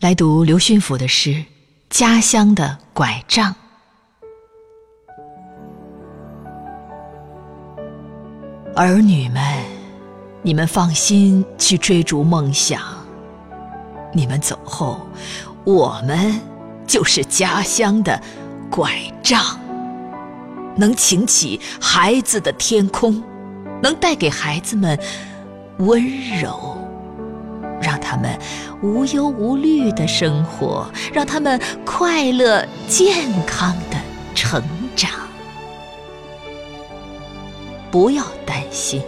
来读刘训甫的诗《家乡的拐杖》。儿女们，你们放心去追逐梦想。你们走后，我们就是家乡的拐杖，能擎起孩子的天空，能带给孩子们温柔。让他们无忧无虑的生活，让他们快乐健康的成长。不要担心，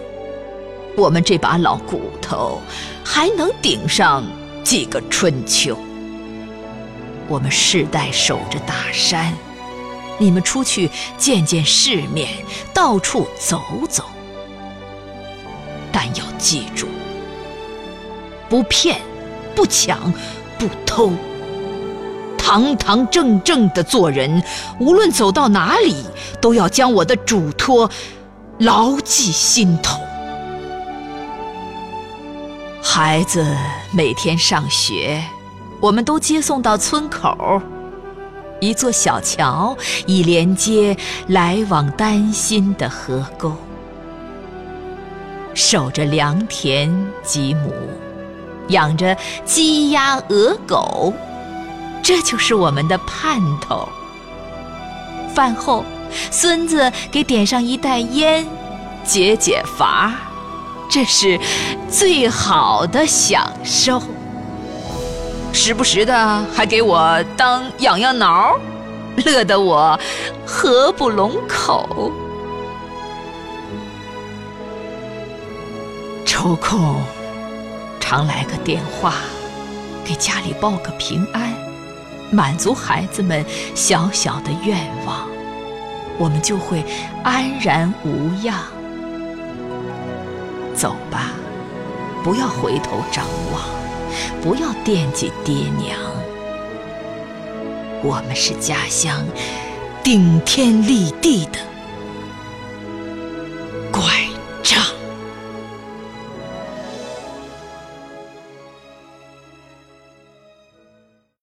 我们这把老骨头还能顶上几个春秋。我们世代守着大山，你们出去见见世面，到处走走。但要记住。不骗，不抢，不偷，堂堂正正的做人。无论走到哪里，都要将我的嘱托牢记心头。孩子每天上学，我们都接送到村口，一座小桥已连接来往担心的河沟，守着良田吉母。养着鸡鸭鹅狗，这就是我们的盼头。饭后，孙子给点上一袋烟，解解乏，这是最好的享受。时不时的还给我当痒痒挠，乐得我合不拢口。抽空。常来个电话，给家里报个平安，满足孩子们小小的愿望，我们就会安然无恙。走吧，不要回头张望，不要惦记爹娘。我们是家乡顶天立地的。